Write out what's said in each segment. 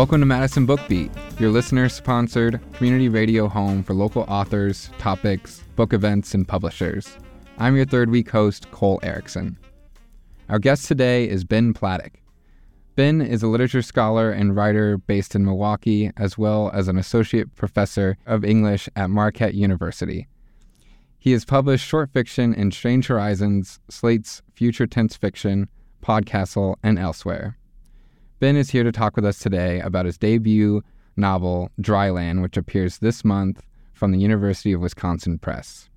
Welcome to Madison Book Beat, your listener sponsored community radio home for local authors, topics, book events, and publishers. I'm your third week host, Cole Erickson. Our guest today is Ben Pladek. Ben is a literature scholar and writer based in Milwaukee, as well as an associate professor of English at Marquette University. He has published short fiction in Strange Horizons, Slate's Future Tense Fiction, Podcastle, and elsewhere. Ben is here to talk with us today about his debut novel, Dryland, which appears this month from the University of Wisconsin Press.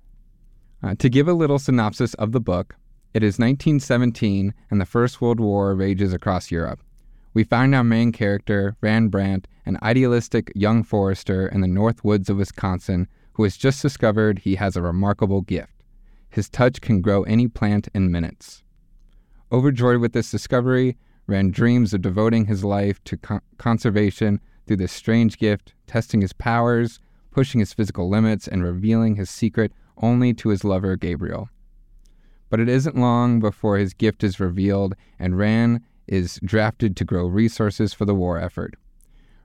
Uh, to give a little synopsis of the book, it is 1917 and the First World War rages across Europe. We find our main character, Rand Brandt, an idealistic young forester in the north woods of Wisconsin who has just discovered he has a remarkable gift. His touch can grow any plant in minutes. Overjoyed with this discovery, Rand dreams of devoting his life to con- conservation through this strange gift, testing his powers, pushing his physical limits, and revealing his secret only to his lover Gabriel. But it isn't long before his gift is revealed, and Rand is drafted to grow resources for the war effort.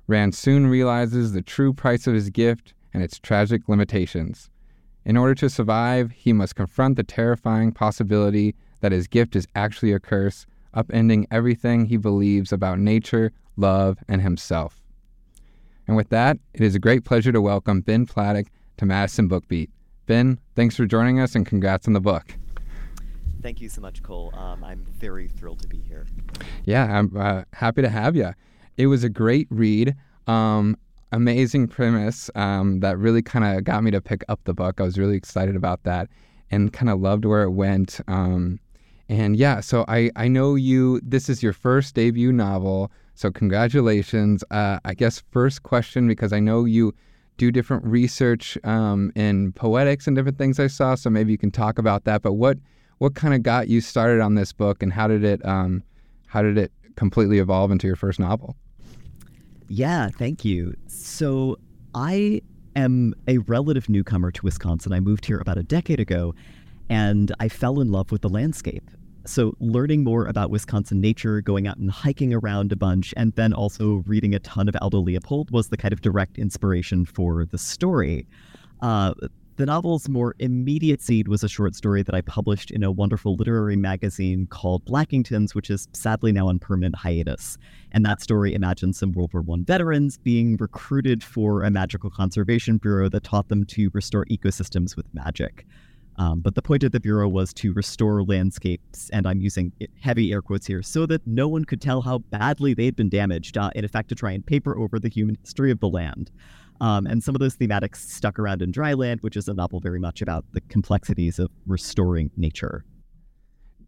Rand soon realizes the true price of his gift and its tragic limitations. In order to survive, he must confront the terrifying possibility that his gift is actually a curse upending everything he believes about nature, love, and himself. And with that, it is a great pleasure to welcome Ben Pladek to Madison Book Beat. Ben, thanks for joining us and congrats on the book. Thank you so much, Cole. Um, I'm very thrilled to be here. Yeah, I'm uh, happy to have you. It was a great read. Um, amazing premise um, that really kind of got me to pick up the book. I was really excited about that and kind of loved where it went. Um, and yeah, so I, I know you, this is your first debut novel. So congratulations. Uh, I guess first question, because I know you do different research um, in poetics and different things I saw. So maybe you can talk about that. But what, what kind of got you started on this book and how did it, um, how did it completely evolve into your first novel? Yeah, thank you. So I am a relative newcomer to Wisconsin. I moved here about a decade ago and I fell in love with the landscape. So, learning more about Wisconsin nature, going out and hiking around a bunch, and then also reading a ton of Aldo Leopold was the kind of direct inspiration for the story. Uh, the novel's more immediate seed was a short story that I published in a wonderful literary magazine called Lackington's, which is sadly now on permanent hiatus. And that story imagines some World War I veterans being recruited for a magical conservation bureau that taught them to restore ecosystems with magic. Um, but the point of the Bureau was to restore landscapes, and I'm using heavy air quotes here, so that no one could tell how badly they'd been damaged, uh, in effect, to try and paper over the human history of the land. Um, and some of those thematics stuck around in Dryland, which is a novel very much about the complexities of restoring nature.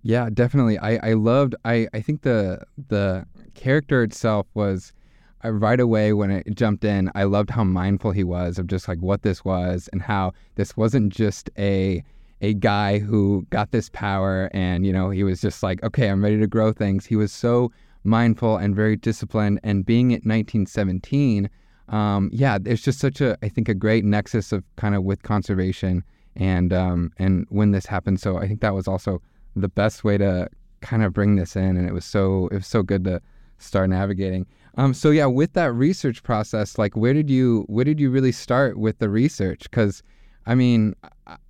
Yeah, definitely. I, I loved I, I think the the character itself was I, right away when it jumped in, I loved how mindful he was of just like what this was and how this wasn't just a a guy who got this power and you know he was just like okay i'm ready to grow things. He was so mindful and very disciplined and being at 1917 um, yeah there's just such a i think a great nexus of kind of with conservation and um, and when this happened. So i think that was also the best way to kind of bring this in and it was so it was so good to start navigating. Um, so yeah with that research process like where did you where did you really start with the research? Because I mean,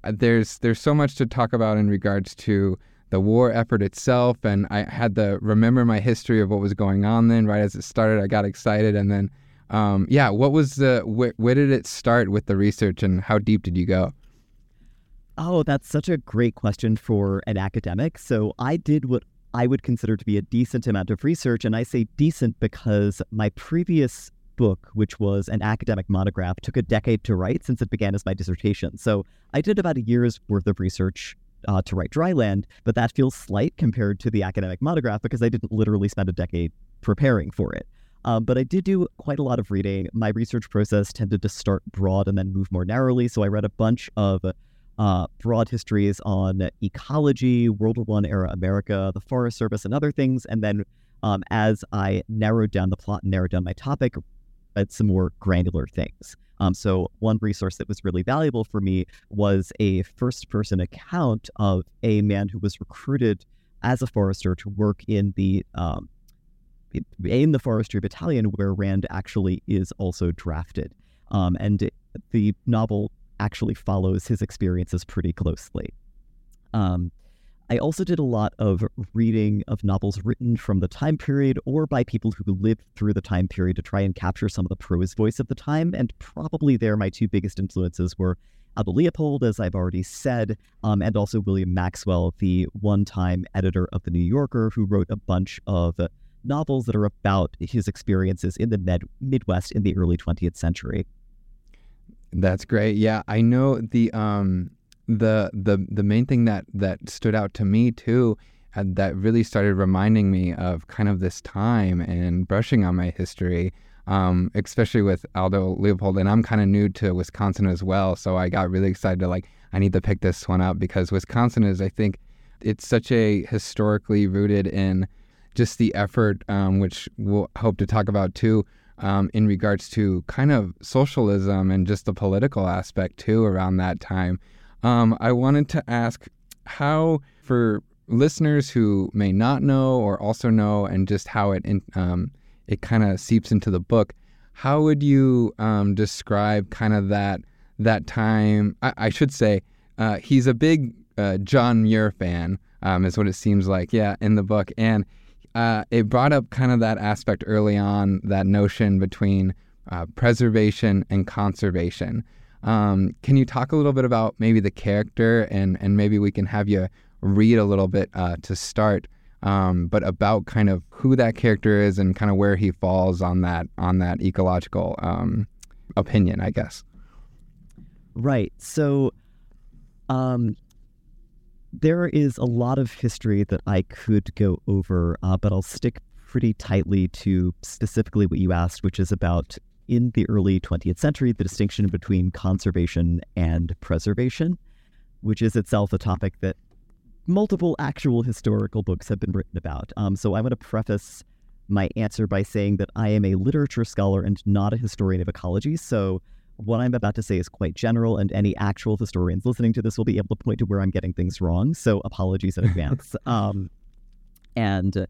there's there's so much to talk about in regards to the war effort itself, and I had to remember my history of what was going on then. Right as it started, I got excited, and then, um, yeah, what was the where, where did it start with the research, and how deep did you go? Oh, that's such a great question for an academic. So I did what I would consider to be a decent amount of research, and I say decent because my previous book, which was an academic monograph, took a decade to write since it began as my dissertation. So I did about a year's worth of research uh, to write Dryland, but that feels slight compared to the academic monograph because I didn't literally spend a decade preparing for it. Um, but I did do quite a lot of reading. My research process tended to start broad and then move more narrowly. So I read a bunch of uh, broad histories on ecology, World War One era America, the Forest Service, and other things. And then um, as I narrowed down the plot and narrowed down my topic, at some more granular things. Um, so one resource that was really valuable for me was a first-person account of a man who was recruited as a forester to work in the um, in the Forestry Battalion, where Rand actually is also drafted. Um, and the novel actually follows his experiences pretty closely. Um, I also did a lot of reading of novels written from the time period or by people who lived through the time period to try and capture some of the prose voice of the time. And probably there, my two biggest influences were Aldo Leopold, as I've already said, um, and also William Maxwell, the one time editor of The New Yorker, who wrote a bunch of novels that are about his experiences in the Med- Midwest in the early 20th century. That's great. Yeah, I know the um the the the main thing that that stood out to me too uh, that really started reminding me of kind of this time and brushing on my history um, especially with Aldo Leopold. And I'm kind of new to Wisconsin as well so I got really excited to like I need to pick this one up because Wisconsin is I think it's such a historically rooted in just the effort um, which we'll hope to talk about too um, in regards to kind of socialism and just the political aspect too around that time um, I wanted to ask how, for listeners who may not know or also know, and just how it um, it kind of seeps into the book, how would you um, describe kind of that that time? I, I should say uh, he's a big uh, John Muir fan, um, is what it seems like. Yeah, in the book, and uh, it brought up kind of that aspect early on, that notion between uh, preservation and conservation. Um, can you talk a little bit about maybe the character and and maybe we can have you read a little bit uh, to start, um, but about kind of who that character is and kind of where he falls on that on that ecological um, opinion, I guess. Right. So, um, there is a lot of history that I could go over, uh, but I'll stick pretty tightly to specifically what you asked, which is about in the early 20th century the distinction between conservation and preservation, which is itself a topic that multiple actual historical books have been written about. Um, so I want to preface my answer by saying that I am a literature scholar and not a historian of ecology. So what I'm about to say is quite general, and any actual historians listening to this will be able to point to where I'm getting things wrong. So apologies in advance. um, and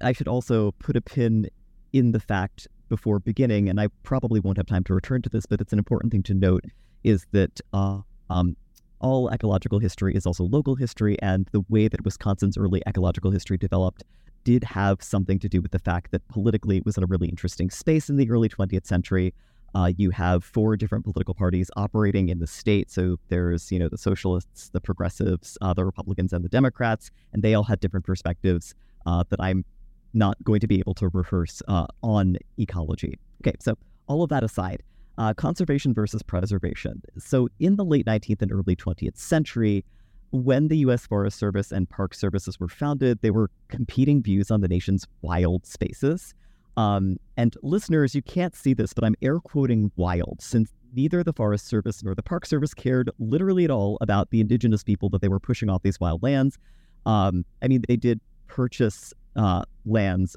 I should also put a pin in the fact before beginning, and I probably won't have time to return to this, but it's an important thing to note is that uh, um, all ecological history is also local history, and the way that Wisconsin's early ecological history developed did have something to do with the fact that politically it was in a really interesting space in the early 20th century. Uh, you have four different political parties operating in the state. So there's, you know, the socialists, the progressives, uh, the Republicans, and the Democrats, and they all had different perspectives uh, that I'm not going to be able to rehearse uh, on ecology. Okay, so all of that aside, uh, conservation versus preservation. So in the late 19th and early 20th century, when the U.S. Forest Service and Park Services were founded, they were competing views on the nation's wild spaces. Um, and listeners, you can't see this, but I'm air quoting wild, since neither the Forest Service nor the Park Service cared literally at all about the indigenous people that they were pushing off these wild lands. Um, I mean, they did purchase uh, lands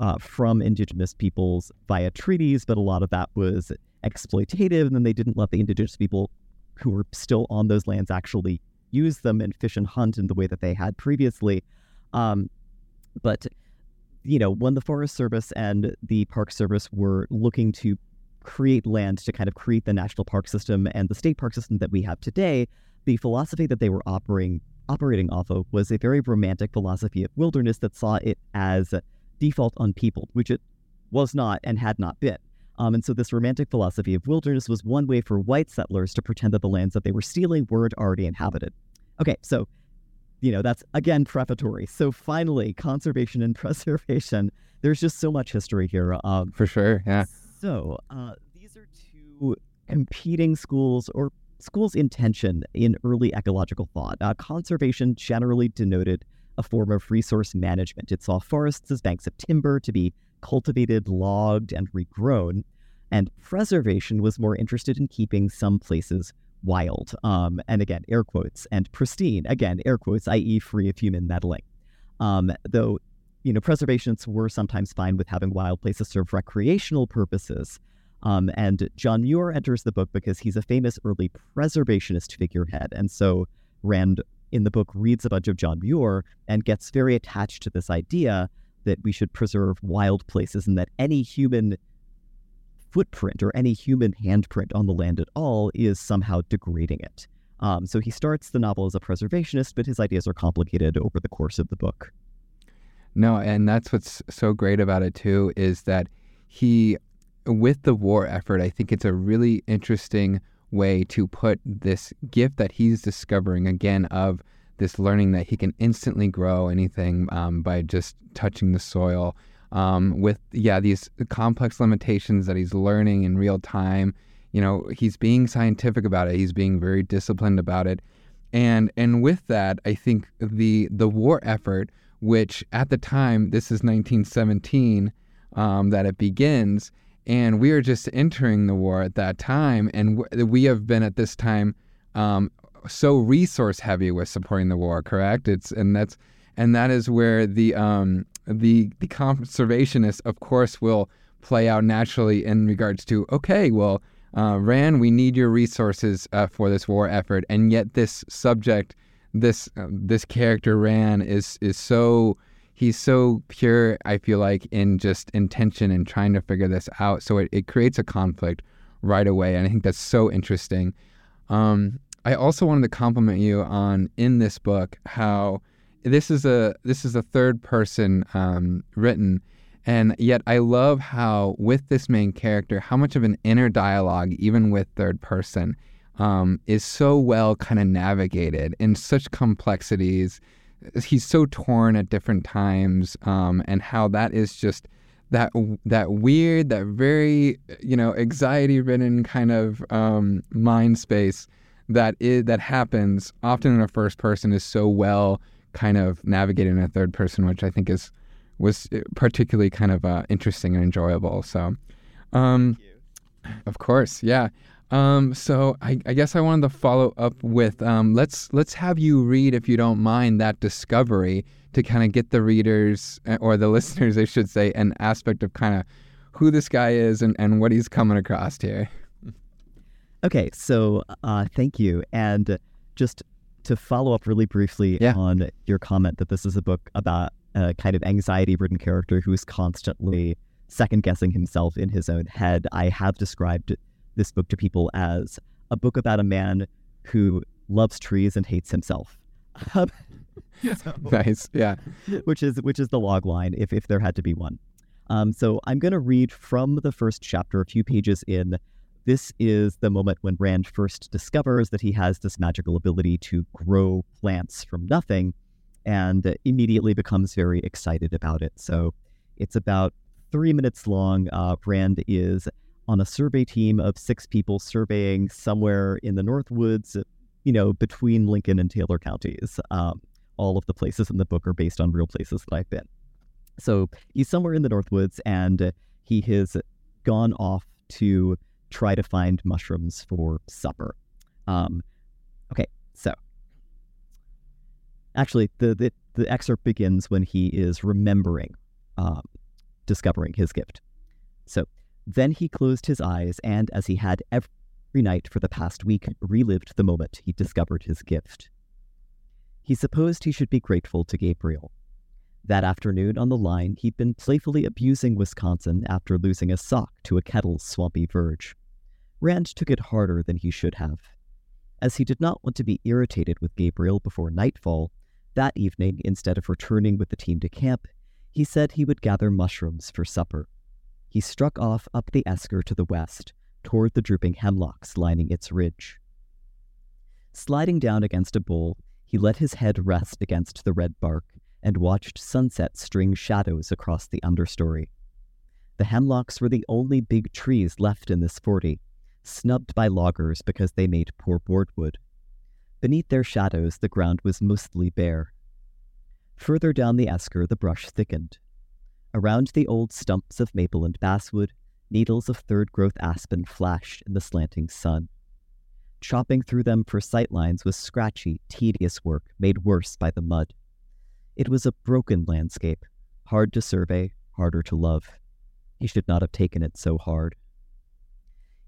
uh, from indigenous peoples via treaties, but a lot of that was exploitative, and then they didn't let the indigenous people who were still on those lands actually use them and fish and hunt in the way that they had previously. Um, but you know, when the Forest Service and the Park Service were looking to create land to kind of create the national park system and the state park system that we have today, the philosophy that they were operating operating off of was a very romantic philosophy of wilderness that saw it as default unpeopled, which it was not and had not been. Um, and so, this romantic philosophy of wilderness was one way for white settlers to pretend that the lands that they were stealing weren't already inhabited. Okay, so, you know, that's again prefatory. So, finally, conservation and preservation. There's just so much history here. Um, For sure, yeah. So, uh, these are two competing schools or school's intention in early ecological thought. Uh, conservation generally denoted a form of resource management. It saw forests as banks of timber to be cultivated, logged, and regrown. And preservation was more interested in keeping some places wild. Um, and again, air quotes, and pristine, again, air quotes, i.e., free of human meddling. Um, though, you know, preservationists were sometimes fine with having wild places serve recreational purposes. Um, and John Muir enters the book because he's a famous early preservationist figurehead. And so Rand in the book reads a bunch of John Muir and gets very attached to this idea that we should preserve wild places and that any human footprint or any human handprint on the land at all is somehow degrading it. Um, so he starts the novel as a preservationist, but his ideas are complicated over the course of the book. No, and that's what's so great about it too is that he, with the war effort, I think it's a really interesting way to put this gift that he's discovering again of this learning that he can instantly grow anything um, by just touching the soil. Um, with yeah these complex limitations that he's learning in real time. You know, he's being scientific about it. He's being very disciplined about it, and and with that, I think the the war effort, which at the time this is 1917 um, that it begins, and we are just entering the war at that time, and we have been at this time um, so resource heavy with supporting the war, correct? It's and that's and that is where the um, the the conservationists, of course, will play out naturally in regards to okay, well, uh, Rand, we need your resources uh, for this war effort, and yet this subject, this uh, this character Rand is is so he's so pure. I feel like in just intention and trying to figure this out, so it, it creates a conflict right away, and I think that's so interesting. Um, I also wanted to compliment you on in this book how this is a this is a third person um, written, and yet I love how with this main character, how much of an inner dialogue, even with third person, um, is so well kind of navigated in such complexities. He's so torn at different times, um, and how that is just that that weird, that very you know anxiety ridden kind of um, mind space that is, that happens often in a first person is so well kind of navigated in a third person, which I think is was particularly kind of uh, interesting and enjoyable. So, um, of course, yeah. Um, so I, I, guess I wanted to follow up with um, let's let's have you read, if you don't mind, that discovery to kind of get the readers eh, or the listeners, I should say, an aspect of kind of who this guy is and, and what he's coming across here. Okay, so uh, thank you. And just to follow up really briefly yeah. on your comment that this is a book about a kind of anxiety ridden character who is constantly second guessing himself in his own head, I have described this book to people as a book about a man who loves trees and hates himself. so, nice, yeah. Which is which is the log line, if if there had to be one. Um, so I'm going to read from the first chapter, a few pages in, this is the moment when Rand first discovers that he has this magical ability to grow plants from nothing and immediately becomes very excited about it. So it's about three minutes long. Uh, Rand is on a survey team of six people surveying somewhere in the North Woods, you know, between Lincoln and Taylor counties. Um, all of the places in the book are based on real places that I've been. So he's somewhere in the North Woods and he has gone off to try to find mushrooms for supper. Um, okay, so actually, the, the, the excerpt begins when he is remembering um, discovering his gift. So then he closed his eyes and, as he had every night for the past week, relived the moment he discovered his gift. He supposed he should be grateful to Gabriel. That afternoon on the line, he'd been playfully abusing Wisconsin after losing a sock to a kettle's swampy verge. Rand took it harder than he should have. As he did not want to be irritated with Gabriel before nightfall, that evening, instead of returning with the team to camp, he said he would gather mushrooms for supper. He struck off up the esker to the west, toward the drooping hemlocks lining its ridge. Sliding down against a bowl, he let his head rest against the red bark and watched sunset string shadows across the understory. The hemlocks were the only big trees left in this forty, snubbed by loggers because they made poor boardwood. Beneath their shadows, the ground was mostly bare. Further down the esker, the brush thickened. Around the old stumps of maple and basswood, needles of third growth aspen flashed in the slanting sun. Chopping through them for sightlines was scratchy, tedious work made worse by the mud. It was a broken landscape, hard to survey, harder to love. He should not have taken it so hard.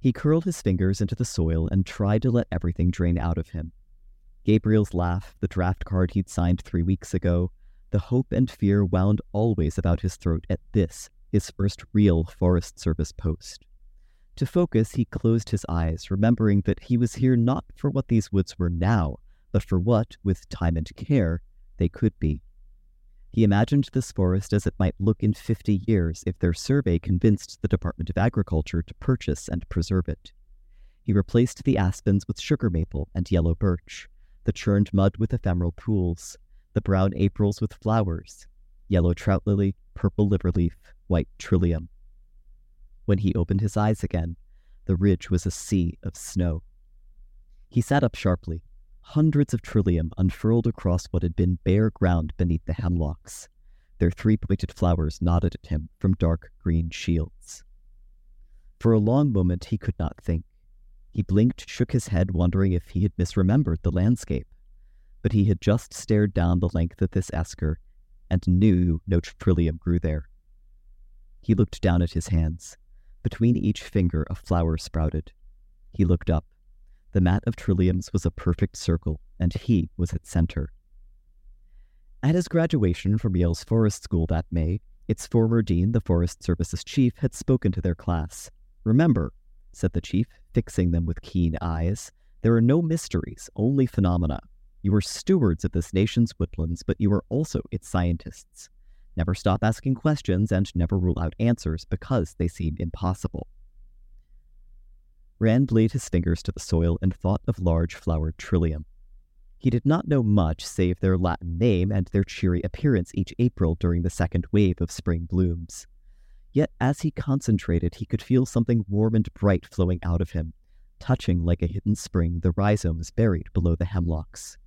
He curled his fingers into the soil and tried to let everything drain out of him. Gabriel's laugh, the draft card he'd signed three weeks ago, The hope and fear wound always about his throat at this, his first real Forest Service post. To focus, he closed his eyes, remembering that he was here not for what these woods were now, but for what, with time and care, they could be. He imagined this forest as it might look in 50 years if their survey convinced the Department of Agriculture to purchase and preserve it. He replaced the aspens with sugar maple and yellow birch, the churned mud with ephemeral pools, the brown Aprils with flowers, yellow trout lily, purple liverleaf, white trillium. When he opened his eyes again, the ridge was a sea of snow. He sat up sharply. Hundreds of trillium unfurled across what had been bare ground beneath the hemlocks. Their three pointed flowers nodded at him from dark green shields. For a long moment he could not think. He blinked, shook his head, wondering if he had misremembered the landscape. But he had just stared down the length of this esker and knew no trillium grew there. He looked down at his hands. Between each finger, a flower sprouted. He looked up. The mat of trilliums was a perfect circle, and he was its center. At his graduation from Yale's Forest School that May, its former dean, the Forest Service's chief, had spoken to their class. Remember, said the chief, fixing them with keen eyes, there are no mysteries, only phenomena. You are stewards of this nation's woodlands, but you are also its scientists. Never stop asking questions and never rule out answers because they seem impossible. Rand laid his fingers to the soil and thought of large flowered trillium. He did not know much save their Latin name and their cheery appearance each April during the second wave of spring blooms. Yet as he concentrated, he could feel something warm and bright flowing out of him, touching like a hidden spring the rhizomes buried below the hemlocks.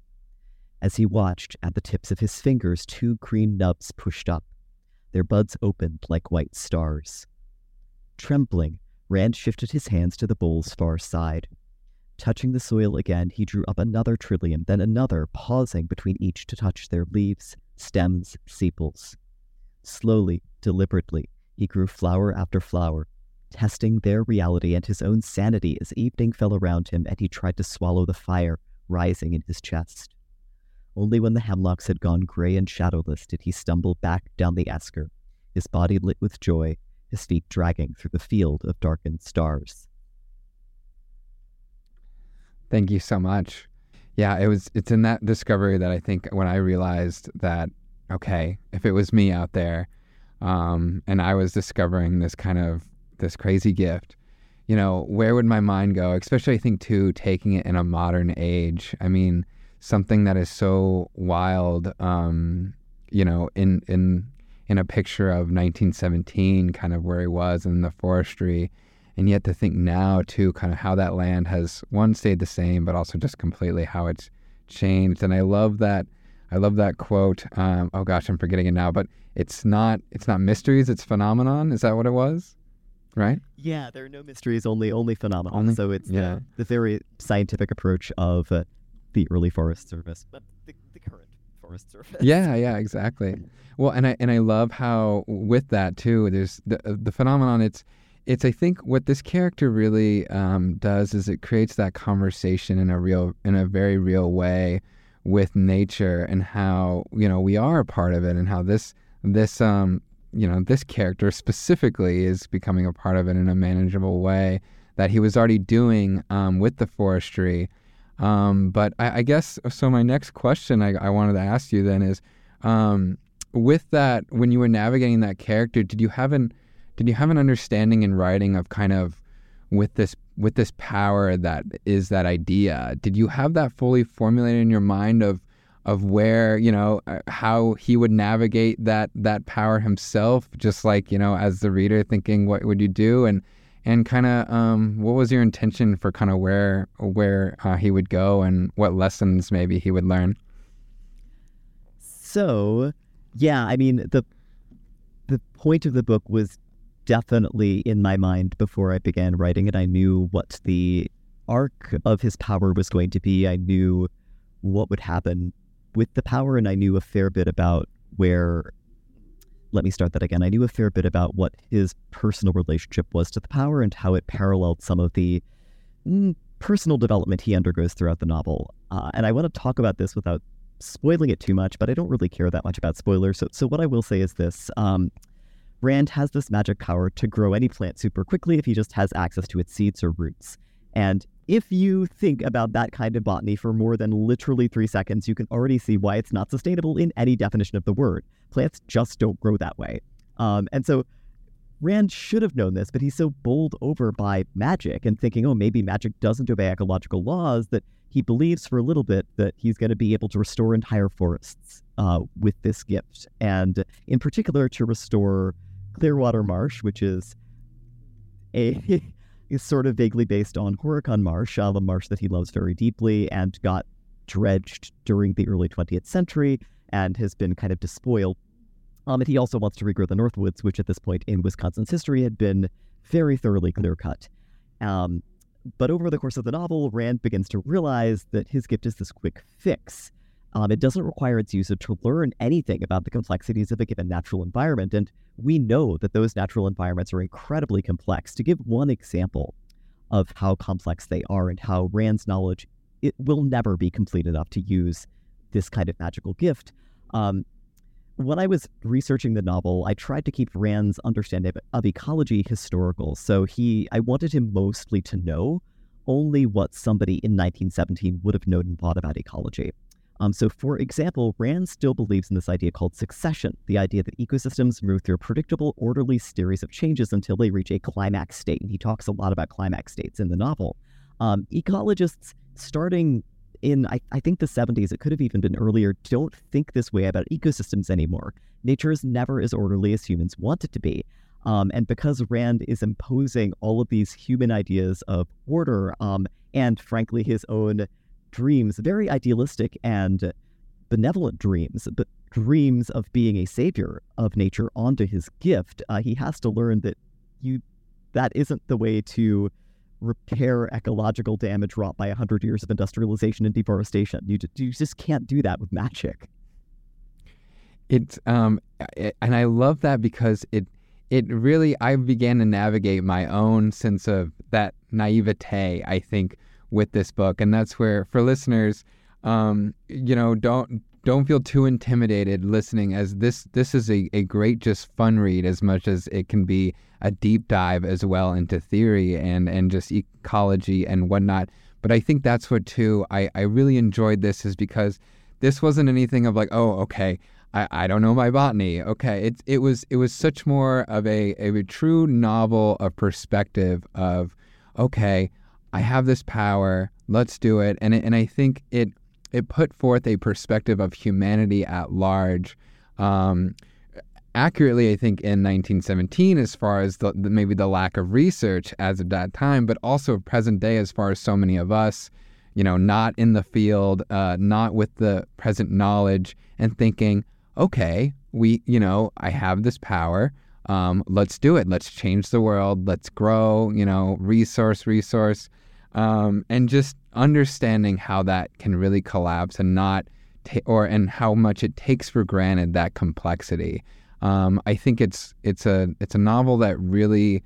As he watched, at the tips of his fingers, two green nubs pushed up. Their buds opened like white stars. Trembling, Rand shifted his hands to the bowl's far side. Touching the soil again, he drew up another trillium, then another, pausing between each to touch their leaves, stems, sepals. Slowly, deliberately, he grew flower after flower, testing their reality and his own sanity as evening fell around him and he tried to swallow the fire rising in his chest. Only when the hemlocks had gone gray and shadowless did he stumble back down the esker, his body lit with joy, his feet dragging through the field of darkened stars. Thank you so much. Yeah, it was it's in that discovery that I think when I realized that okay, if it was me out there um, and I was discovering this kind of this crazy gift, you know, where would my mind go? Especially I think too taking it in a modern age. I mean, something that is so wild, um, you know, in in in a picture of 1917, kind of where he was in the forestry, and yet to think now too, kind of how that land has one stayed the same, but also just completely how it's changed. And I love that. I love that quote. Um, oh gosh, I'm forgetting it now, but it's not it's not mysteries, it's phenomenon. Is that what it was? Right? Yeah, there are no mysteries, only only phenomena. Only- so it's yeah. the, the very scientific approach of uh, the early Forest Service, but the, the current Forest Service. yeah yeah exactly. Well and i and i love how with that too there's the the phenomenon. It's it's i think what this character really um, does is it creates that conversation in a real in a very real way with nature and how you know we are a part of it and how this this um you know this character specifically is becoming a part of it in a manageable way that he was already doing um, with the forestry um, but I, I guess so. My next question I, I wanted to ask you then is, um, with that, when you were navigating that character, did you have an did you have an understanding in writing of kind of with this with this power that is that idea? Did you have that fully formulated in your mind of of where you know uh, how he would navigate that that power himself? Just like you know, as the reader, thinking what would you do and and kind of um, what was your intention for kind of where where uh, he would go and what lessons maybe he would learn So, yeah, I mean the the point of the book was definitely in my mind before I began writing it. I knew what the arc of his power was going to be. I knew what would happen with the power, and I knew a fair bit about where. Let me start that again. I knew a fair bit about what his personal relationship was to the power and how it paralleled some of the mm, personal development he undergoes throughout the novel. Uh, and I want to talk about this without spoiling it too much, but I don't really care that much about spoilers. So, so what I will say is this. Um, Rand has this magic power to grow any plant super quickly if he just has access to its seeds or roots. And if you think about that kind of botany for more than literally three seconds, you can already see why it's not sustainable in any definition of the word. Plants just don't grow that way. Um, and so Rand should have known this, but he's so bowled over by magic and thinking, oh, maybe magic doesn't obey ecological laws that he believes for a little bit that he's going to be able to restore entire forests uh, with this gift. And in particular, to restore Clearwater Marsh, which is a is sort of vaguely based on Horicon Marsh, uh, the marsh that he loves very deeply and got dredged during the early 20th century and has been kind of despoiled. Um, and he also wants to regrow the Northwoods, which at this point in Wisconsin's history had been very thoroughly clear cut. Um, but over the course of the novel, Rand begins to realize that his gift is this quick fix. Um, it doesn't require its user to learn anything about the complexities of a given natural environment, and we know that those natural environments are incredibly complex. To give one example of how complex they are and how Rand's knowledge it will never be complete enough to use this kind of magical gift. Um, when I was researching the novel, I tried to keep Rand's understanding of ecology historical. So he, I wanted him mostly to know only what somebody in 1917 would have known and thought about ecology. Um, so, for example, Rand still believes in this idea called succession the idea that ecosystems move through a predictable, orderly series of changes until they reach a climax state. And he talks a lot about climax states in the novel. Um, ecologists, starting in, I, I think, the 70s, it could have even been earlier, don't think this way about ecosystems anymore. Nature is never as orderly as humans want it to be. Um, and because Rand is imposing all of these human ideas of order um, and, frankly, his own dreams, very idealistic and benevolent dreams, but dreams of being a savior of nature onto his gift, uh, he has to learn that you that isn't the way to repair ecological damage wrought by 100 years of industrialization and deforestation. You, you just can't do that with magic. It's um and I love that because it it really I began to navigate my own sense of that naivete, I think, with this book, and that's where for listeners, um, you know, don't don't feel too intimidated listening as this this is a, a great just fun read as much as it can be a deep dive as well into theory and and just ecology and whatnot. But i think that's what too i i really enjoyed this is because this wasn't anything of like oh okay i i don't know my botany. Okay it it was it was such more of a a true novel of perspective of okay I have this power. Let's do it. And and I think it it put forth a perspective of humanity at large. Um, accurately, I think, in 1917, as far as the, the, maybe the lack of research as of that time, but also present day, as far as so many of us, you know, not in the field, uh, not with the present knowledge, and thinking, okay, we, you know, I have this power. Um, let's do it. Let's change the world. Let's grow, you know, resource, resource um, and just understanding how that can really collapse and not ta- or and how much it takes for granted that complexity. Um, I think it's it's a it's a novel that really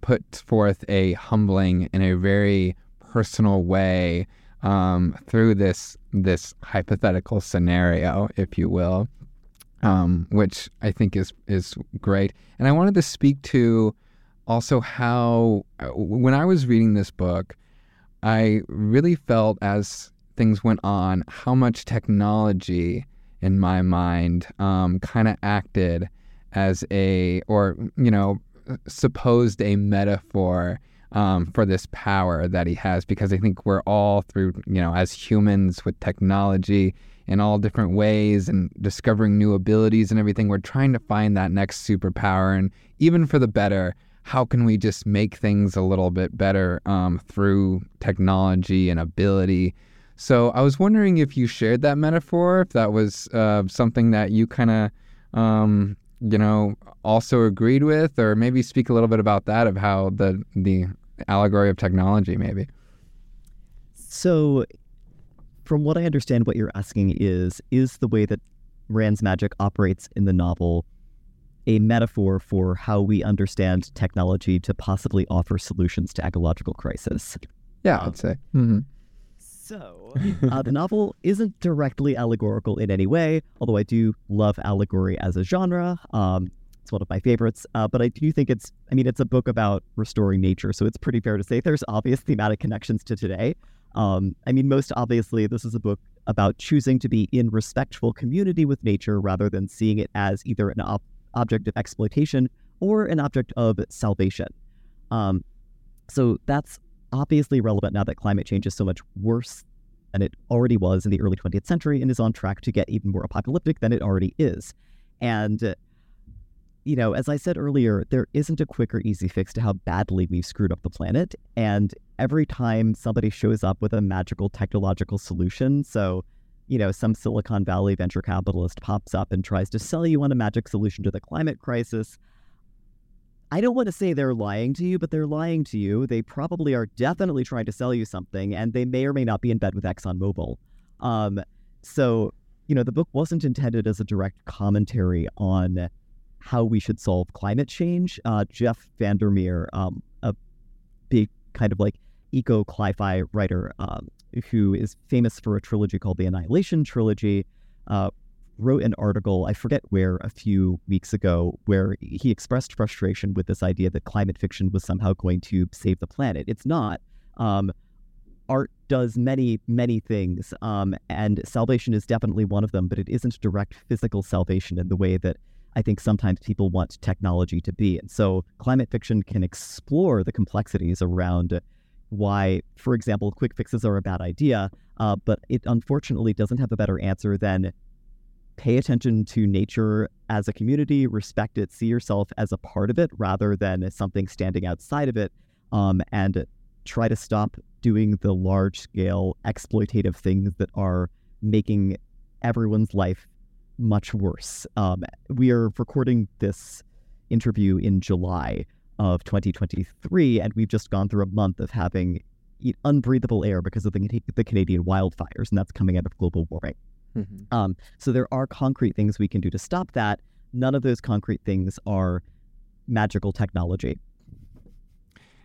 puts forth a humbling in a very personal way um, through this this hypothetical scenario, if you will, um, which I think is is great. And I wanted to speak to also how uh, when I was reading this book, I really felt as things went on how much technology in my mind um, kind of acted as a, or, you know, supposed a metaphor um, for this power that he has because I think we're all through, you know, as humans with technology in all different ways and discovering new abilities and everything, we're trying to find that next superpower. And even for the better how can we just make things a little bit better um, through technology and ability? So I was wondering if you shared that metaphor, if that was uh, something that you kind of, um, you know, also agreed with, or maybe speak a little bit about that of how the the allegory of technology, maybe. So, from what I understand, what you're asking is is the way that Rand's magic operates in the novel a metaphor for how we understand technology to possibly offer solutions to ecological crisis. Yeah, I'd say. Mm-hmm. So, uh, the novel isn't directly allegorical in any way, although I do love allegory as a genre. Um, it's one of my favorites, uh, but I do think it's, I mean, it's a book about restoring nature, so it's pretty fair to say there's obvious thematic connections to today. Um, I mean, most obviously, this is a book about choosing to be in respectful community with nature rather than seeing it as either an op- object of exploitation or an object of salvation. Um, so that's obviously relevant now that climate change is so much worse than it already was in the early 20th century and is on track to get even more apocalyptic than it already is. And you know, as I said earlier, there isn't a quick or easy fix to how badly we've screwed up the planet. And every time somebody shows up with a magical technological solution, so, you know, some Silicon Valley venture capitalist pops up and tries to sell you on a magic solution to the climate crisis, I don't want to say they're lying to you, but they're lying to you. They probably are definitely trying to sell you something, and they may or may not be in bed with ExxonMobil. Um, so, you know, the book wasn't intended as a direct commentary on how we should solve climate change. Uh, Jeff Vandermeer, um, a big kind of like eco cli-fi writer um, who is famous for a trilogy called the Annihilation Trilogy, uh, wrote an article, I forget where, a few weeks ago, where he expressed frustration with this idea that climate fiction was somehow going to save the planet. It's not. Um, art does many, many things, um, and salvation is definitely one of them, but it isn't direct physical salvation in the way that I think sometimes people want technology to be. And so climate fiction can explore the complexities around why, for example, quick fixes are a bad idea, uh, but it unfortunately doesn't have a better answer than pay attention to nature as a community, respect it, see yourself as a part of it rather than something standing outside of it, um, and try to stop doing the large scale exploitative things that are making everyone's life much worse. Um, we are recording this interview in July of 2023, and we've just gone through a month of having unbreathable air because of the, the Canadian wildfires, and that's coming out of global warming. Mm-hmm. Um, so there are concrete things we can do to stop that. None of those concrete things are magical technology.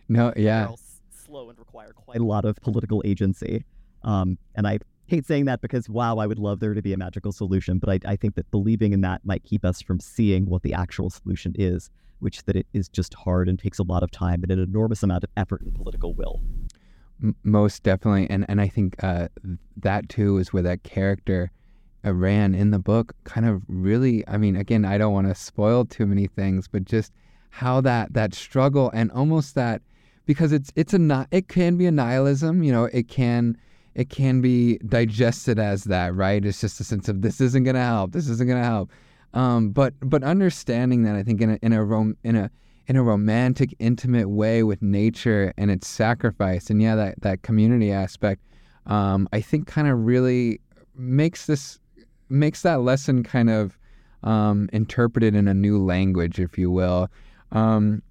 No, yeah. Slow and require quite a lot of political agency. Um, and I hate saying that because wow, I would love there to be a magical solution, but I, I think that believing in that might keep us from seeing what the actual solution is, which that it is just hard and takes a lot of time and an enormous amount of effort and political will. most definitely, and and I think uh, that too is where that character. Uh, Rand in the book kind of really i mean again i don't want to spoil too many things but just how that that struggle and almost that because it's it's a it can be a nihilism you know it can it can be digested as that, right? It's just a sense of this isn't going to help. This isn't going to help. Um, but but understanding that, I think in a in a rom- in a in a romantic, intimate way with nature and its sacrifice, and yeah, that that community aspect, um, I think kind of really makes this makes that lesson kind of um, interpreted in a new language, if you will. Um,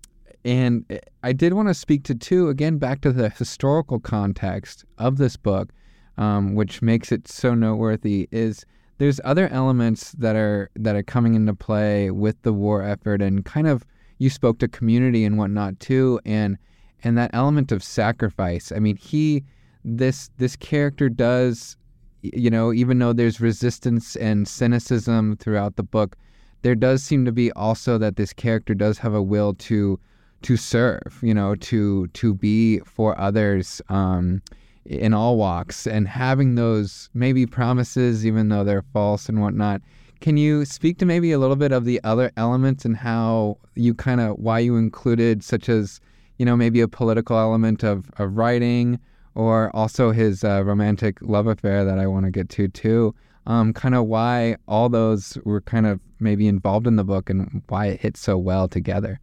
and I did want to speak to two again back to the historical context of this book, um, which makes it so noteworthy. Is there's other elements that are that are coming into play with the war effort, and kind of you spoke to community and whatnot too, and and that element of sacrifice. I mean, he this this character does, you know, even though there's resistance and cynicism throughout the book, there does seem to be also that this character does have a will to to serve, you know, to to be for others um, in all walks, and having those maybe promises, even though they're false and whatnot. Can you speak to maybe a little bit of the other elements and how you kind of why you included such as you know maybe a political element of, of writing or also his uh, romantic love affair that I want to get to too. Um, kind of why all those were kind of maybe involved in the book and why it hit so well together.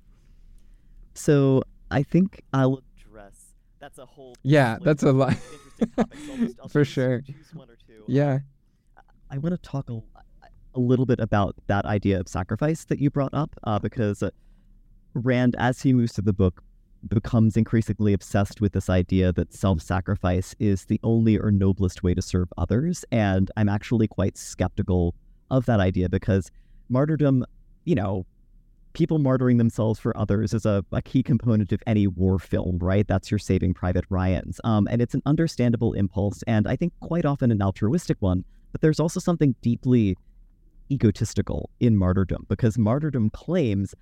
So I think I'll address. That's a whole. Yeah, that's a lot. For sure. Yeah. I, I want to talk a, a little bit about that idea of sacrifice that you brought up, uh, because uh, Rand, as he moves through the book, becomes increasingly obsessed with this idea that self-sacrifice is the only or noblest way to serve others, and I'm actually quite skeptical of that idea because martyrdom, you know, people martyring themselves for others is a, a, key component of any war film, right? That's your Saving Private Ryan's. Um, and it's an understandable impulse, and I think quite often an altruistic one. But there's also something deeply egotistical in martyrdom because martyrdom claims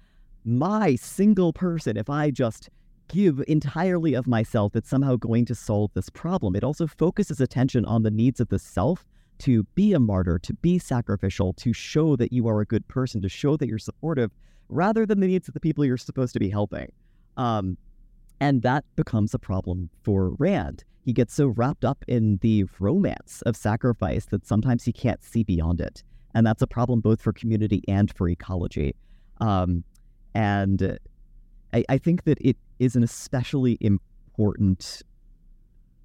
my single person, if I just give entirely of myself, it's somehow going to solve this problem. It also focuses attention on the needs of the self to be a martyr, to be sacrificial, to show that you are a good person, to show that you're supportive, rather than the needs of the people you're supposed to be helping. Um, and that becomes a problem for Rand. He gets so wrapped up in the romance of sacrifice that sometimes he can't see beyond it. And that's a problem both for community and for ecology. Um, and I, I think that it is an especially important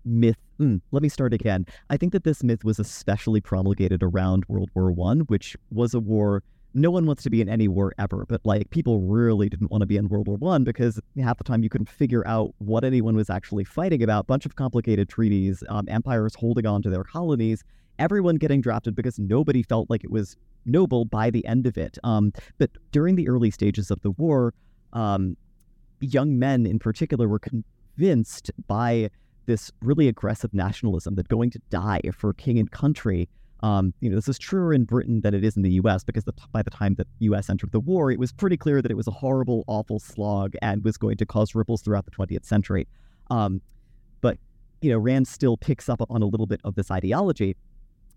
myth. Mm, let me start again. I think that this myth was especially promulgated around World War One, which was a war. No one wants to be in any war ever, but like people really didn't want to be in World War One because half the time you couldn't figure out what anyone was actually fighting about. Bunch of complicated treaties, um, empires holding on to their colonies, everyone getting drafted because nobody felt like it was noble by the end of it. Um, but during the early stages of the war, um, young men in particular were convinced by this really aggressive nationalism that going to die for king and country. Um, you know, this is truer in Britain than it is in the U.S. because the, by the time the U.S. entered the war, it was pretty clear that it was a horrible, awful slog and was going to cause ripples throughout the 20th century. Um, but you know, Rand still picks up on a little bit of this ideology.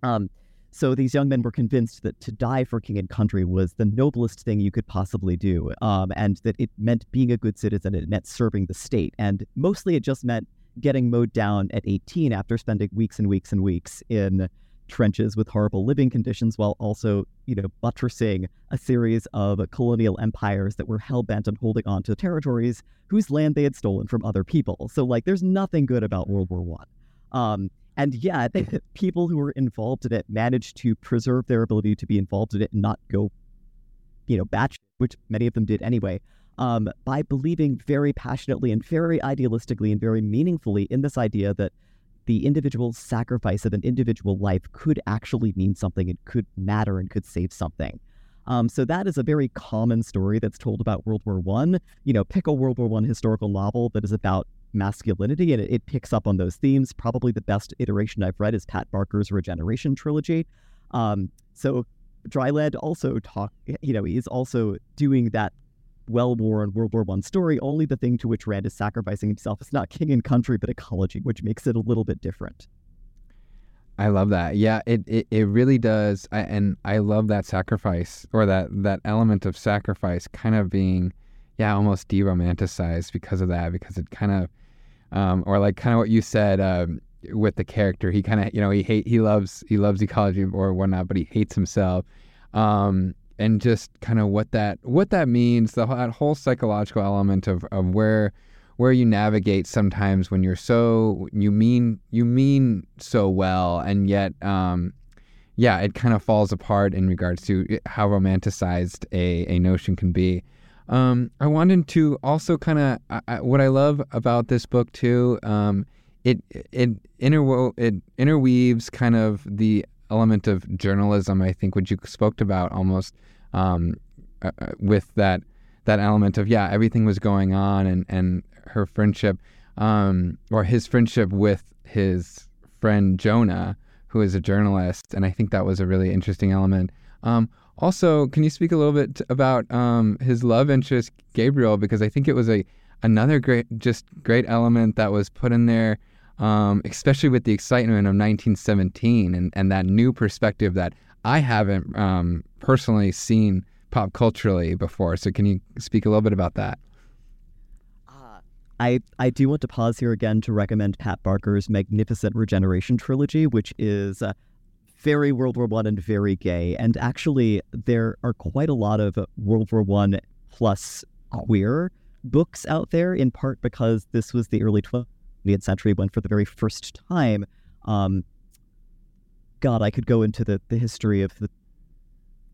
Um, so these young men were convinced that to die for king and country was the noblest thing you could possibly do, um, and that it meant being a good citizen. It meant serving the state, and mostly it just meant getting mowed down at 18 after spending weeks and weeks and weeks in trenches with horrible living conditions, while also, you know, buttressing a series of colonial empires that were hell bent on holding on to territories whose land they had stolen from other people. So, like, there's nothing good about World War One. Um, and yeah, people who were involved in it managed to preserve their ability to be involved in it and not go, you know, batch, which many of them did anyway, um, by believing very passionately and very idealistically and very meaningfully in this idea that the individual sacrifice of an individual life could actually mean something and could matter and could save something. Um, so that is a very common story that's told about World War One. You know, pick a World War One historical novel that is about masculinity, and it, it, picks up on those themes. Probably the best iteration I've read is Pat Barker's Regeneration trilogy. Um, so Dry Land also talk, you know, he's also doing that well-worn World War One story. Only the thing to which Rand is sacrificing himself is not king and country, but ecology, which makes it a little bit different. I love that. Yeah, it, it, it really does. I, and I love that sacrifice or that, that element of sacrifice kind of being, yeah, almost de romanticized because of that, because it kind of um, or like kind of what you said um, with the character. He kind of you know he hate he loves he loves ecology or whatnot, but he hates himself. Um, and just kind of what that what that means, the that whole psychological element of, of where where you navigate sometimes when you're so you mean you mean so well and yet um, yeah it kind of falls apart in regards to how romanticized a, a notion can be um, I wanted to also kind of what I love about this book too. Um, it it interwo- it interweaves kind of the element of journalism. I think what you spoke about almost um, uh, uh, with that that element of yeah everything was going on and and her friendship um, or his friendship with his friend Jonah who is a journalist and I think that was a really interesting element. Um, also, can you speak a little bit about um, his love interest, Gabriel? Because I think it was a another great, just great element that was put in there, um, especially with the excitement of 1917 and, and that new perspective that I haven't um, personally seen pop culturally before. So, can you speak a little bit about that? Uh, I, I do want to pause here again to recommend Pat Barker's magnificent Regeneration trilogy, which is uh, very World War One and very gay. And actually, there are quite a lot of World War One plus queer books out there. In part because this was the early 20th century when, for the very first time, um, God, I could go into the the history of the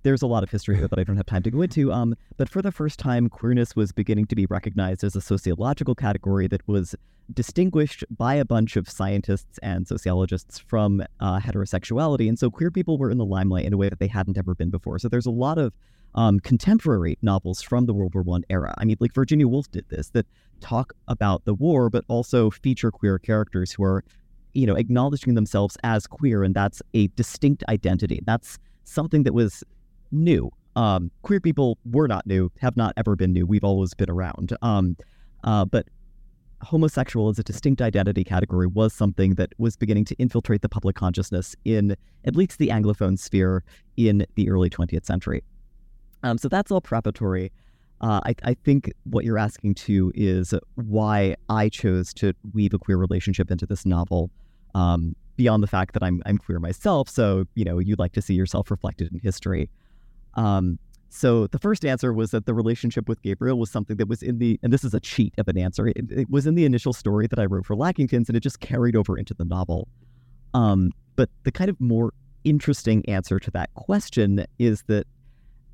there's a lot of history here that I don't have time to go into. Um, but for the first time, queerness was beginning to be recognized as a sociological category that was distinguished by a bunch of scientists and sociologists from uh, heterosexuality. And so queer people were in the limelight in a way that they hadn't ever been before. So there's a lot of um, contemporary novels from the World War One era. I mean, like Virginia Woolf did this, that talk about the war, but also feature queer characters who are, you know, acknowledging themselves as queer, and that's a distinct identity. That's something that was new. Um, queer people were not new, have not ever been new. We've always been around. Um, uh, but homosexual as a distinct identity category was something that was beginning to infiltrate the public consciousness in at least the Anglophone sphere in the early 20th century. Um, so that's all preparatory. Uh, I, I, think what you're asking too is why I chose to weave a queer relationship into this novel, um, beyond the fact that I'm I'm queer myself. So you know you'd like to see yourself reflected in history. Um, so the first answer was that the relationship with Gabriel was something that was in the, and this is a cheat of an answer. It, it was in the initial story that I wrote for Lackington's, and it just carried over into the novel. Um, but the kind of more interesting answer to that question is that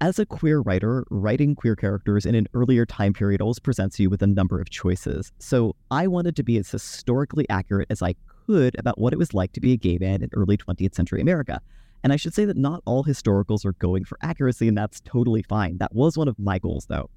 as a queer writer, writing queer characters in an earlier time period always presents you with a number of choices. So I wanted to be as historically accurate as I could about what it was like to be a gay man in early 20th century America. And I should say that not all historicals are going for accuracy, and that's totally fine. That was one of my goals, though.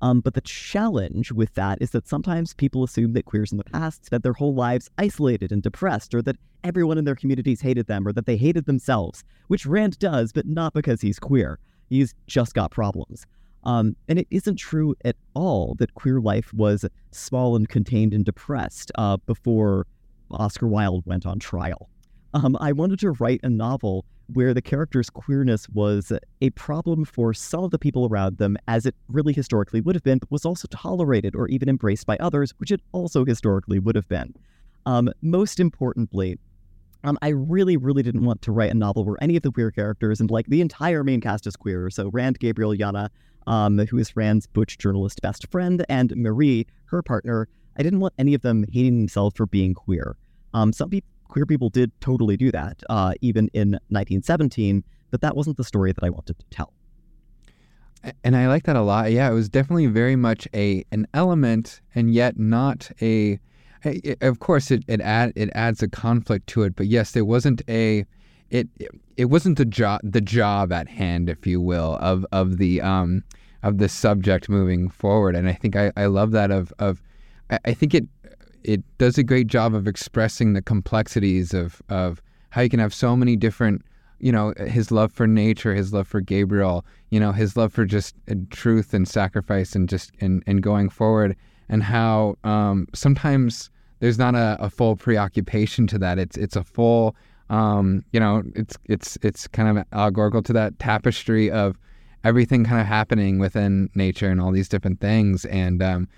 Um, but the challenge with that is that sometimes people assume that queers in the past spent their whole lives isolated and depressed, or that everyone in their communities hated them, or that they hated themselves, which Rand does, but not because he's queer. He's just got problems. Um, and it isn't true at all that queer life was small and contained and depressed uh, before Oscar Wilde went on trial um, I wanted to write a novel where the character's queerness was a problem for some of the people around them, as it really historically would have been, but was also tolerated or even embraced by others, which it also historically would have been. Um, most importantly, um, I really, really didn't want to write a novel where any of the queer characters and like the entire main cast is queer. So Rand, Gabriel, Yana, um, who is Rand's butch journalist best friend, and Marie, her partner. I didn't want any of them hating themselves for being queer. Um, some people queer people did totally do that, uh, even in 1917, but that wasn't the story that I wanted to tell. And I like that a lot. Yeah, it was definitely very much a an element, and yet not a. of course, it it add it adds a conflict to it, but yes, there wasn't a. It it wasn't the job the job at hand, if you will, of of the um of the subject moving forward. And I think I, I love that of of I think it it does a great job of expressing the complexities of of how you can have so many different you know his love for nature his love for gabriel you know his love for just uh, truth and sacrifice and just and, and going forward and how um, sometimes there's not a, a, full preoccupation to that it's it's a full um, you know it's it's it's kind of allegorical to that tapestry of everything kind of happening within nature and all these different things and um,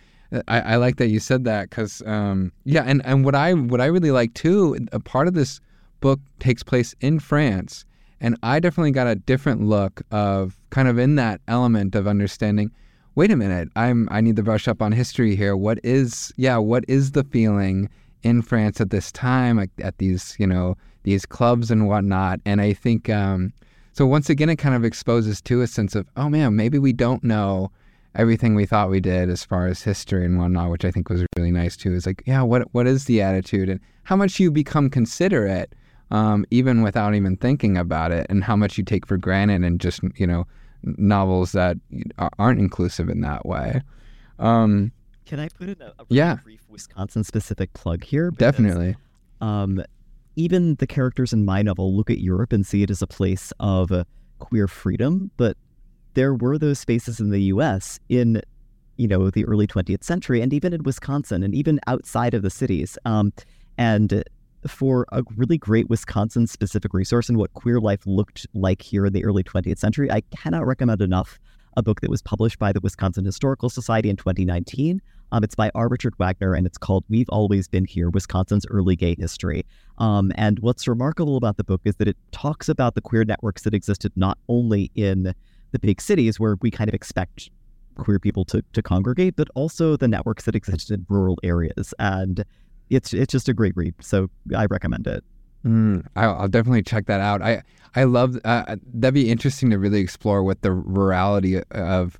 I, I like that you said that because um, yeah, and, and what I what I really like too, a part of this book takes place in France, and I definitely got a different look of kind of in that element of understanding. Wait a minute, I'm I need to brush up on history here. What is yeah, what is the feeling in France at this time, like at these you know these clubs and whatnot? And I think um, so. Once again, it kind of exposes to a sense of oh man, maybe we don't know everything we thought we did as far as history and whatnot, which I think was really nice too. Is like, yeah, what what is the attitude and how much you become considerate, um, even without even thinking about it, and how much you take for granted and just you know novels that aren't inclusive in that way. Um, Can I put in a, a really yeah. brief Wisconsin specific plug here? Because, Definitely. Um, even the characters in my novel look at Europe and see it as a place of uh, queer freedom, but there were those spaces in the US in you know the early 20th century and even in Wisconsin and even outside of the cities um, and for a really great Wisconsin specific resource and what queer life looked like here in the early 20th century I cannot recommend enough a book that was published by the Wisconsin Historical Society in 2019 um, it's by R. Richard Wagner, and it's called We've Always Been Here Wisconsin's Early Gay History. Um, and what's remarkable about the book is that it talks about the queer networks that existed not only in the big cities where we kind of expect queer people to, to congregate, but also the networks that exist in rural areas. And it's it's just a great read. So I recommend it. Mm, I'll, I'll, definitely check that out. I I love uh, that'd be interesting to really explore what the rurality of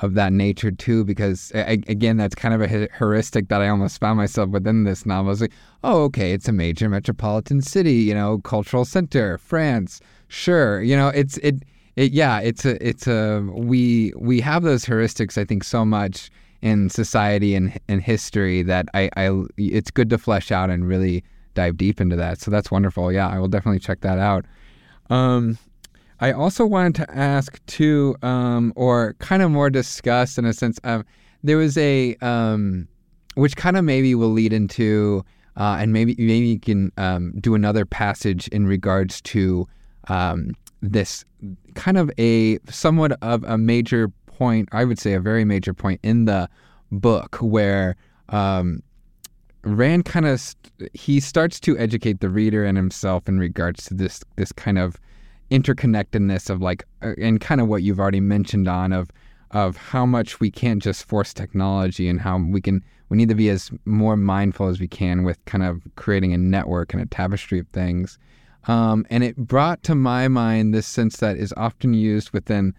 of that nature too, because I, again, that's kind of a heuristic that I almost found myself within this novel. I was like, oh, okay, it's a major metropolitan city, you know, cultural center, France, sure, you know, it's it it, yeah, it's a it's a we we have those heuristics I think so much in society and in history that I, I it's good to flesh out and really dive deep into that. So that's wonderful. Yeah, I will definitely check that out. Um, I also wanted to ask too, um, or kind of more discuss in a sense. Um, there was a um, which kind of maybe will lead into, uh, and maybe maybe you can um, do another passage in regards to um, this kind of a somewhat of a major point. I would say a very major point in the book where um, Rand kind of st- he starts to educate the reader and himself in regards to this this kind of interconnectedness of like uh, and kind of what you've already mentioned on of of how much we can't just force technology and how we can we need to be as more mindful as we can with kind of creating a network and a tapestry of things um, and it brought to my mind this sense that is often used within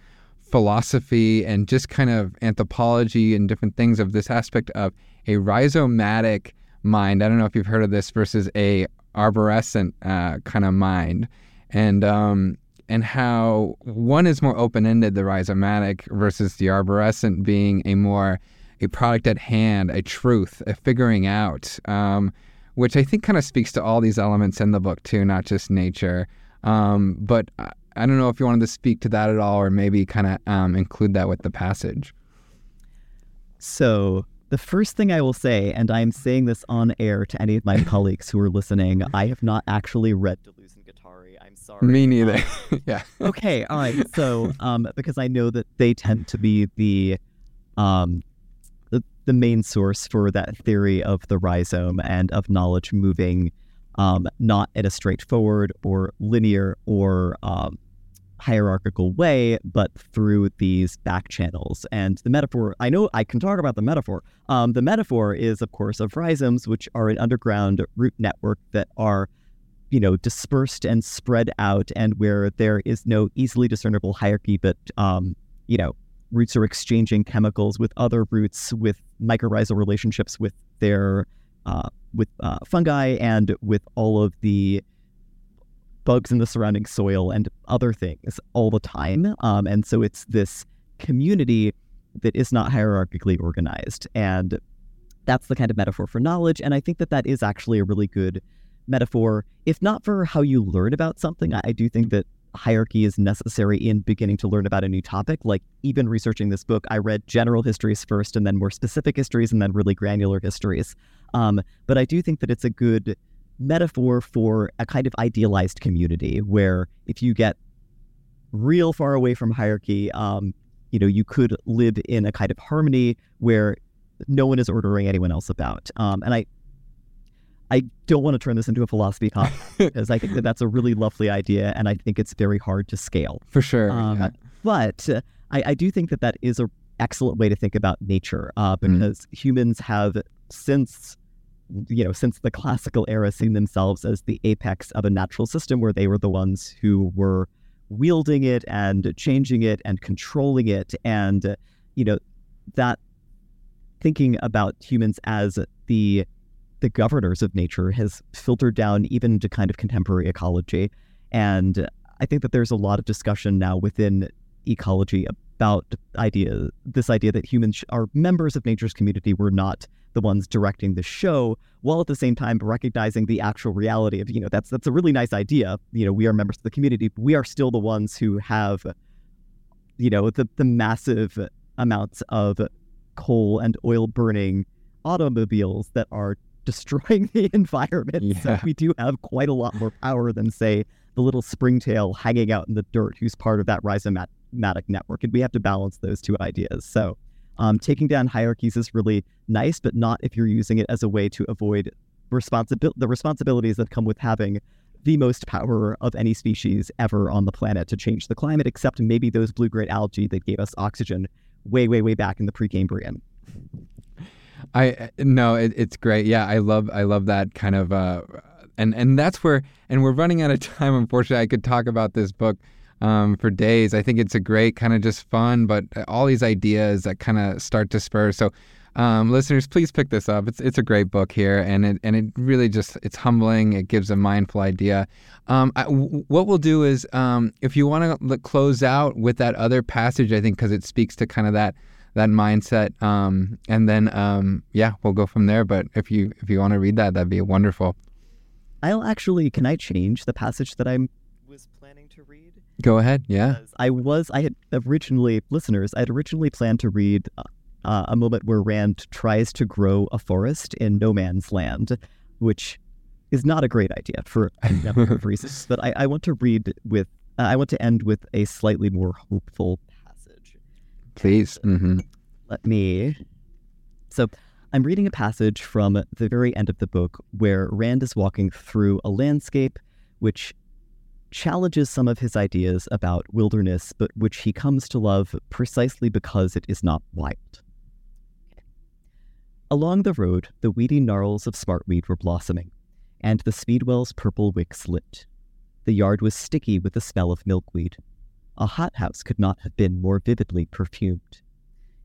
philosophy and just kind of anthropology and different things of this aspect of a rhizomatic mind. I don't know if you've heard of this versus a arborescent uh, kind of mind, and um, and how one is more open ended, the rhizomatic versus the arborescent being a more a product at hand, a truth, a figuring out, um, which I think kind of speaks to all these elements in the book too, not just nature. Um, but I don't know if you wanted to speak to that at all, or maybe kind of um, include that with the passage. So the first thing I will say, and I'm saying this on air to any of my colleagues who are listening, I have not actually read Deleuze and Guattari. I'm sorry. Me neither. Um, yeah. okay. All right. So, um, because I know that they tend to be the, um, the the main source for that theory of the rhizome and of knowledge moving, um, not in a straightforward or linear or um, hierarchical way, but through these back channels. And the metaphor, I know I can talk about the metaphor. Um, the metaphor is, of course, of rhizomes, which are an underground root network that are, you know, dispersed and spread out, and where there is no easily discernible hierarchy, but, um, you know, roots are exchanging chemicals with other roots, with mycorrhizal relationships with their uh, with uh, fungi and with all of the bugs in the surrounding soil and other things all the time. Um, and so it's this community that is not hierarchically organized. And that's the kind of metaphor for knowledge. And I think that that is actually a really good metaphor, if not for how you learn about something. I, do think that hierarchy is necessary in beginning to learn about a new topic. Like even researching this book, I read general histories first and then more specific histories and then really granular histories. Um, but I do think that it's a good metaphor for a kind of idealized community where if you get real far away from hierarchy, um, you know, you could live in a kind of harmony where no one is ordering anyone else about. Um, and I, I don't want to turn this into a philosophy talk because I think that that's a really lovely idea, and I think it's very hard to scale. For sure. Um, yeah. But uh, I, I, do think that that is an excellent way to think about nature uh, mm. because mm. humans have since you know, since the classical era, seen themselves as the apex of a natural system where they were the ones who were wielding it and changing it and controlling it. And, you know, that thinking about humans as the the governors of nature has filtered down even to kind of contemporary ecology. And I think that there's a lot of discussion now within ecology about idea this idea that humans are members of nature's community. We're not the ones directing the show, while at the same time recognizing the actual reality of, you know, that's that's a really nice idea. You know, we are members of the community, but we are still the ones who have, you know, the the massive amounts of coal and oil burning automobiles that are destroying the environment. Yeah. So we do have quite a lot more power than, say, the little springtail hanging out in the dirt who's part of that rhizomatic network. And we have to balance those two ideas. So um, taking down hierarchies is really nice, but not if you're using it as a way to avoid responsibil- the responsibilities that come with having the most power of any species ever on the planet to change the climate, except maybe those blue green algae that gave us oxygen way, way, way back in the Precambrian. I no, it, it's great. Yeah, I love I love that kind of uh, and and that's where and we're running out of time. Unfortunately, I could talk about this book um, for days. I think it's a great kind of just fun, but all these ideas that kind of start to spur. So um, listeners, please pick this up. It's it's a great book here, and it and it really just it's humbling. It gives a mindful idea. Um, I, w- what we'll do is, um, if you want to close out with that other passage, I think because it speaks to kind of that that mindset, um, and then um, yeah, we'll go from there. But if you if you want to read that, that'd be wonderful. I'll actually. Can I change the passage that I was planning to read? Go ahead. Yeah. I was. I had originally listeners. I had originally planned to read uh, a moment where Rand tries to grow a forest in no man's land, which is not a great idea for a number of reasons. But I, I, want to read with. Uh, I want to end with a slightly more hopeful passage. Please. Mm-hmm. Let me. So I'm reading a passage from the very end of the book where Rand is walking through a landscape which challenges some of his ideas about wilderness, but which he comes to love precisely because it is not wild. Along the road, the weedy gnarls of smartweed were blossoming, and the speedwell's purple wicks lit. The yard was sticky with the smell of milkweed. A hothouse could not have been more vividly perfumed.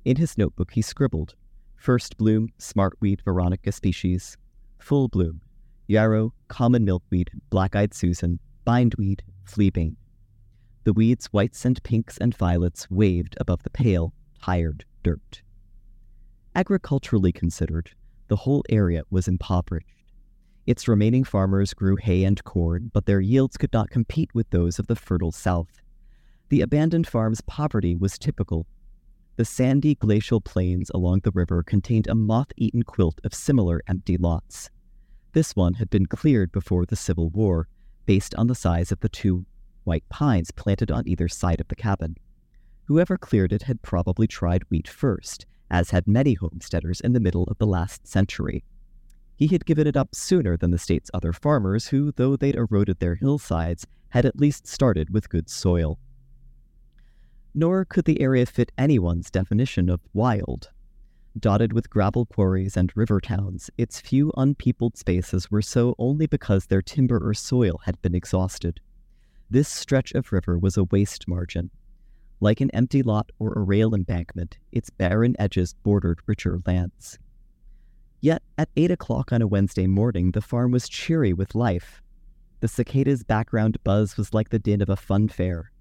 In his notebook, he scribbled First bloom, smartweed veronica species. Full bloom, yarrow, common milkweed, black-eyed Susan, bindweed, fleabane. The weeds' whites and pinks and violets waved above the pale, tired dirt. Agriculturally considered, the whole area was impoverished. Its remaining farmers grew hay and corn, but their yields could not compete with those of the fertile south. The abandoned farm's poverty was typical the sandy glacial plains along the river contained a moth eaten quilt of similar empty lots. This one had been cleared before the Civil War, based on the size of the two white pines planted on either side of the cabin. Whoever cleared it had probably tried wheat first, as had many homesteaders in the middle of the last century. He had given it up sooner than the state's other farmers, who, though they'd eroded their hillsides, had at least started with good soil nor could the area fit anyone's definition of wild. Dotted with gravel quarries and river towns, its few unpeopled spaces were so only because their timber or soil had been exhausted. This stretch of river was a waste margin. Like an empty lot or a rail embankment, its barren edges bordered richer lands. Yet, at eight o'clock on a Wednesday morning, the farm was cheery with life. The cicadas' background buzz was like the din of a fun fair,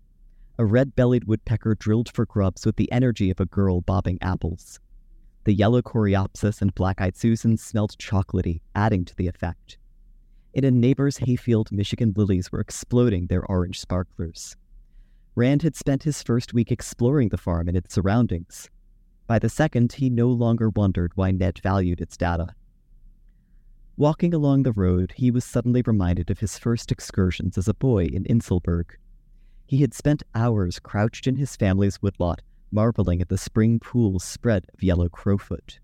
a red bellied woodpecker drilled for grubs with the energy of a girl bobbing apples. The yellow coreopsis and black eyed Susan smelled chocolatey, adding to the effect. In a neighbor's hayfield, Michigan lilies were exploding their orange sparklers. Rand had spent his first week exploring the farm and its surroundings. By the second, he no longer wondered why Ned valued its data. Walking along the road, he was suddenly reminded of his first excursions as a boy in Inselberg. He had spent hours crouched in his family's woodlot, marveling at the spring pool's spread of yellow crowfoot.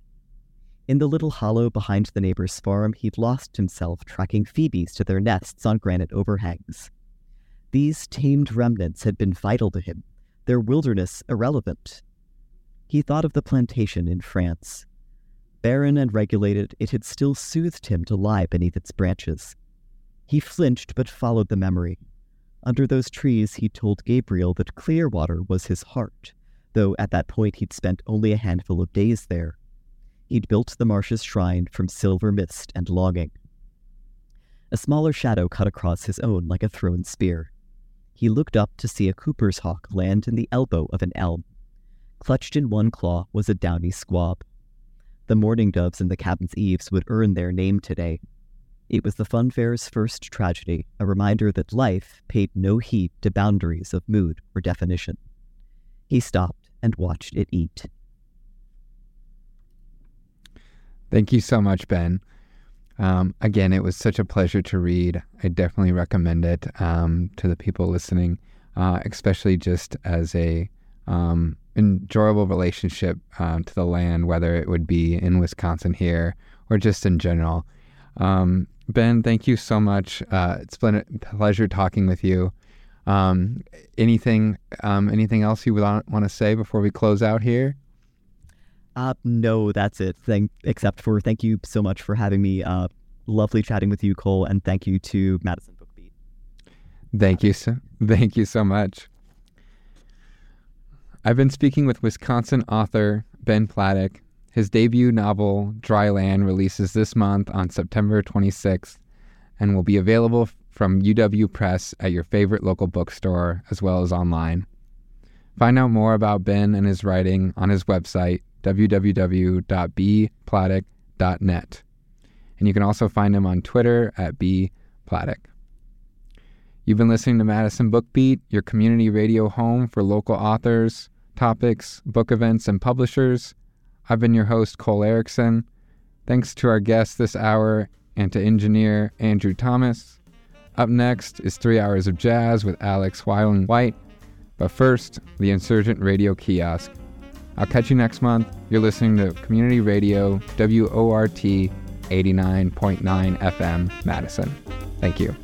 In the little hollow behind the neighbor's farm, he'd lost himself tracking phoebes to their nests on granite overhangs. These tamed remnants had been vital to him, their wilderness irrelevant. He thought of the plantation in France. Barren and regulated, it had still soothed him to lie beneath its branches. He flinched but followed the memory, under those trees, he told Gabriel that Clearwater was his heart, though at that point he'd spent only a handful of days there. He'd built the marsh's shrine from silver mist and logging. A smaller shadow cut across his own like a thrown spear. He looked up to see a cooper's hawk land in the elbow of an elm. Clutched in one claw was a downy squab. The mourning doves in the cabin's eaves would earn their name today, it was the funfair's first tragedy, a reminder that life paid no heed to boundaries of mood or definition. He stopped and watched it eat. Thank you so much, Ben. Um, again, it was such a pleasure to read. I definitely recommend it um, to the people listening, uh, especially just as a um, enjoyable relationship uh, to the land, whether it would be in Wisconsin here or just in general. Um, Ben, thank you so much. Uh, it's been a pleasure talking with you. Um, anything, um, anything else you would want to say before we close out here? Uh, no, that's it. Thank, except for thank you so much for having me. Uh, lovely chatting with you, Cole, and thank you to Madison BookBeat. Thank you so, thank you so much. I've been speaking with Wisconsin author Ben Pladek. His debut novel, Dry Land, releases this month on September 26th and will be available from UW Press at your favorite local bookstore as well as online. Find out more about Ben and his writing on his website, www.bpladek.net. And you can also find him on Twitter at bpladek. You've been listening to Madison BookBeat, your community radio home for local authors, topics, book events, and publishers. I've been your host, Cole Erickson. Thanks to our guests this hour and to engineer Andrew Thomas. Up next is Three Hours of Jazz with Alex Weiland White. But first, the Insurgent Radio Kiosk. I'll catch you next month. You're listening to Community Radio WORT 89.9 FM, Madison. Thank you.